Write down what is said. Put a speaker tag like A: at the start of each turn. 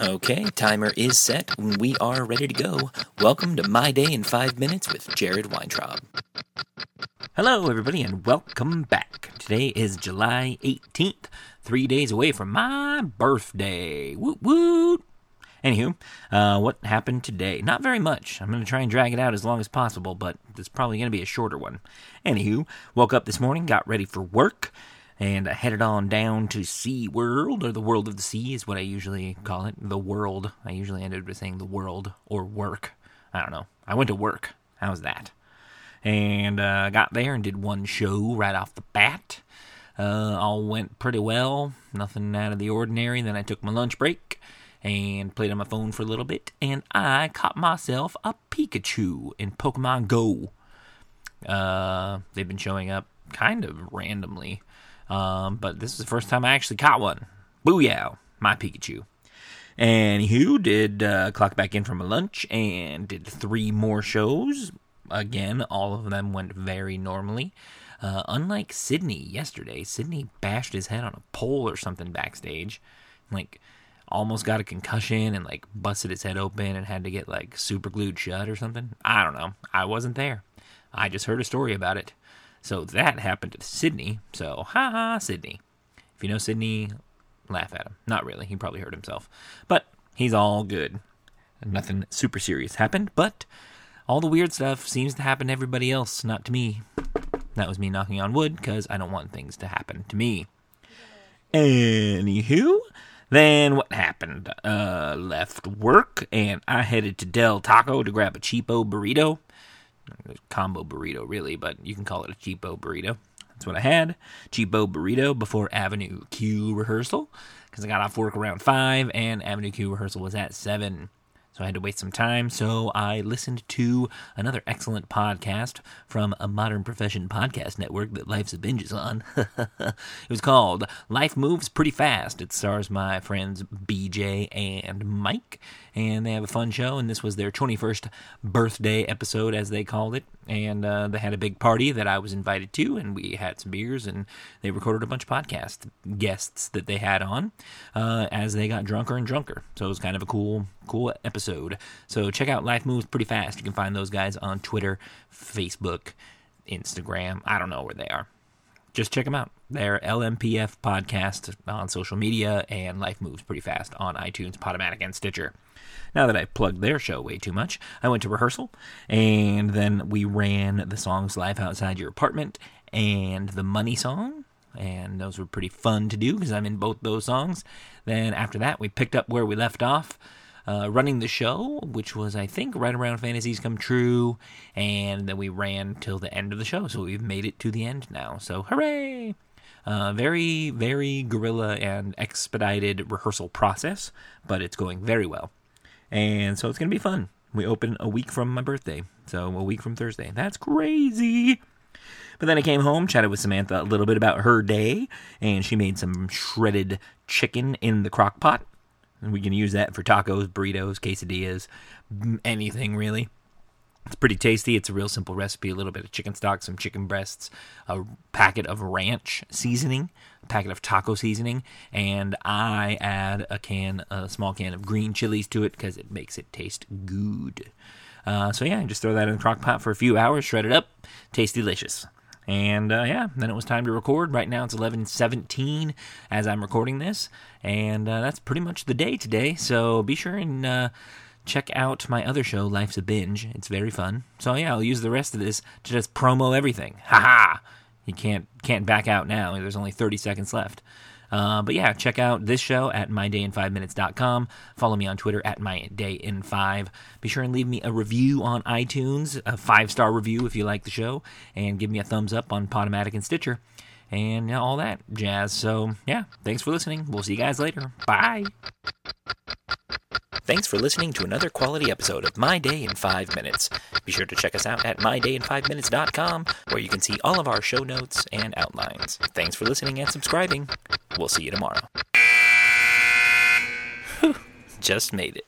A: Okay, timer is set. We are ready to go. Welcome to My Day in 5 Minutes with Jared Weintraub. Hello, everybody, and welcome back. Today is July 18th, three days away from my birthday. Woot woot! Anywho, uh, what happened today? Not very much. I'm going to try and drag it out as long as possible, but it's probably going to be a shorter one. Anywho, woke up this morning, got ready for work, and I headed on down to Sea World, or the World of the Sea is what I usually call it. The World. I usually ended with saying the World or work. I don't know. I went to work. How's that? And uh, got there and did one show right off the bat. Uh, all went pretty well. Nothing out of the ordinary. Then I took my lunch break and played on my phone for a little bit. And I caught myself a Pikachu in Pokemon Go. Uh, they've been showing up kind of randomly. Um, but this is the first time I actually caught one. Booyah, my Pikachu. And who did uh, clock back in from a lunch and did three more shows. Again, all of them went very normally. Uh, unlike Sydney yesterday, Sydney bashed his head on a pole or something backstage. Like, almost got a concussion and like busted his head open and had to get like super glued shut or something. I don't know. I wasn't there. I just heard a story about it. So that happened to Sydney. So, ha ha, Sydney. If you know Sydney, laugh at him. Not really. He probably hurt himself. But he's all good. Nothing super serious happened, but all the weird stuff seems to happen to everybody else, not to me. That was me knocking on wood because I don't want things to happen to me. Anywho, then what happened? Uh, left work and I headed to Del Taco to grab a cheapo burrito. Combo burrito, really, but you can call it a cheapo burrito. That's what I had. Cheapo burrito before Avenue Q rehearsal because I got off work around 5 and Avenue Q rehearsal was at 7. So I had to wait some time. So I listened to another excellent podcast from a Modern Profession podcast network that Life's a Binge is on. it was called Life Moves Pretty Fast. It stars my friends BJ and Mike, and they have a fun show. And this was their 21st birthday episode, as they called it. And uh, they had a big party that I was invited to, and we had some beers, and they recorded a bunch of podcast guests that they had on uh, as they got drunker and drunker. So it was kind of a cool, cool episode. So check out Life Moves Pretty Fast. You can find those guys on Twitter, Facebook, Instagram. I don't know where they are. Just check them out. They're LMPF Podcast on social media, and Life Moves Pretty Fast on iTunes, Podomatic, and Stitcher. Now that I've plugged their show way too much, I went to rehearsal, and then we ran the songs Life Outside Your Apartment and the Money Song, and those were pretty fun to do because I'm in both those songs. Then after that, we picked up where we left off. Uh, running the show, which was, I think, right around Fantasies Come True, and then we ran till the end of the show, so we've made it to the end now. So, hooray! Uh, very, very guerrilla and expedited rehearsal process, but it's going very well. And so it's going to be fun. We open a week from my birthday, so a week from Thursday. That's crazy. But then I came home, chatted with Samantha a little bit about her day, and she made some shredded chicken in the crock pot. And we can use that for tacos, burritos, quesadillas, anything really. It's pretty tasty. It's a real simple recipe. A little bit of chicken stock, some chicken breasts, a packet of ranch seasoning, a packet of taco seasoning, and I add a can, a small can of green chilies to it because it makes it taste good. Uh, so yeah, just throw that in the crock pot for a few hours, shred it up, tastes delicious. And uh, yeah, then it was time to record. Right now it's 11:17 as I'm recording this, and uh, that's pretty much the day today. So be sure and uh, check out my other show, Life's a Binge. It's very fun. So yeah, I'll use the rest of this to just promo everything. Ha ha! You can't can't back out now. There's only 30 seconds left. Uh, but yeah, check out this show at mydayin5minutes.com. Follow me on Twitter at mydayin5. Be sure and leave me a review on iTunes, a five star review if you like the show, and give me a thumbs up on Podomatic and Stitcher, and all that jazz. So yeah, thanks for listening. We'll see you guys later. Bye. Thanks for listening to another quality episode of My Day in 5 Minutes. Be sure to check us out at mydayin5minutes.com where you can see all of our show notes and outlines. Thanks for listening and subscribing. We'll see you tomorrow. Just made it.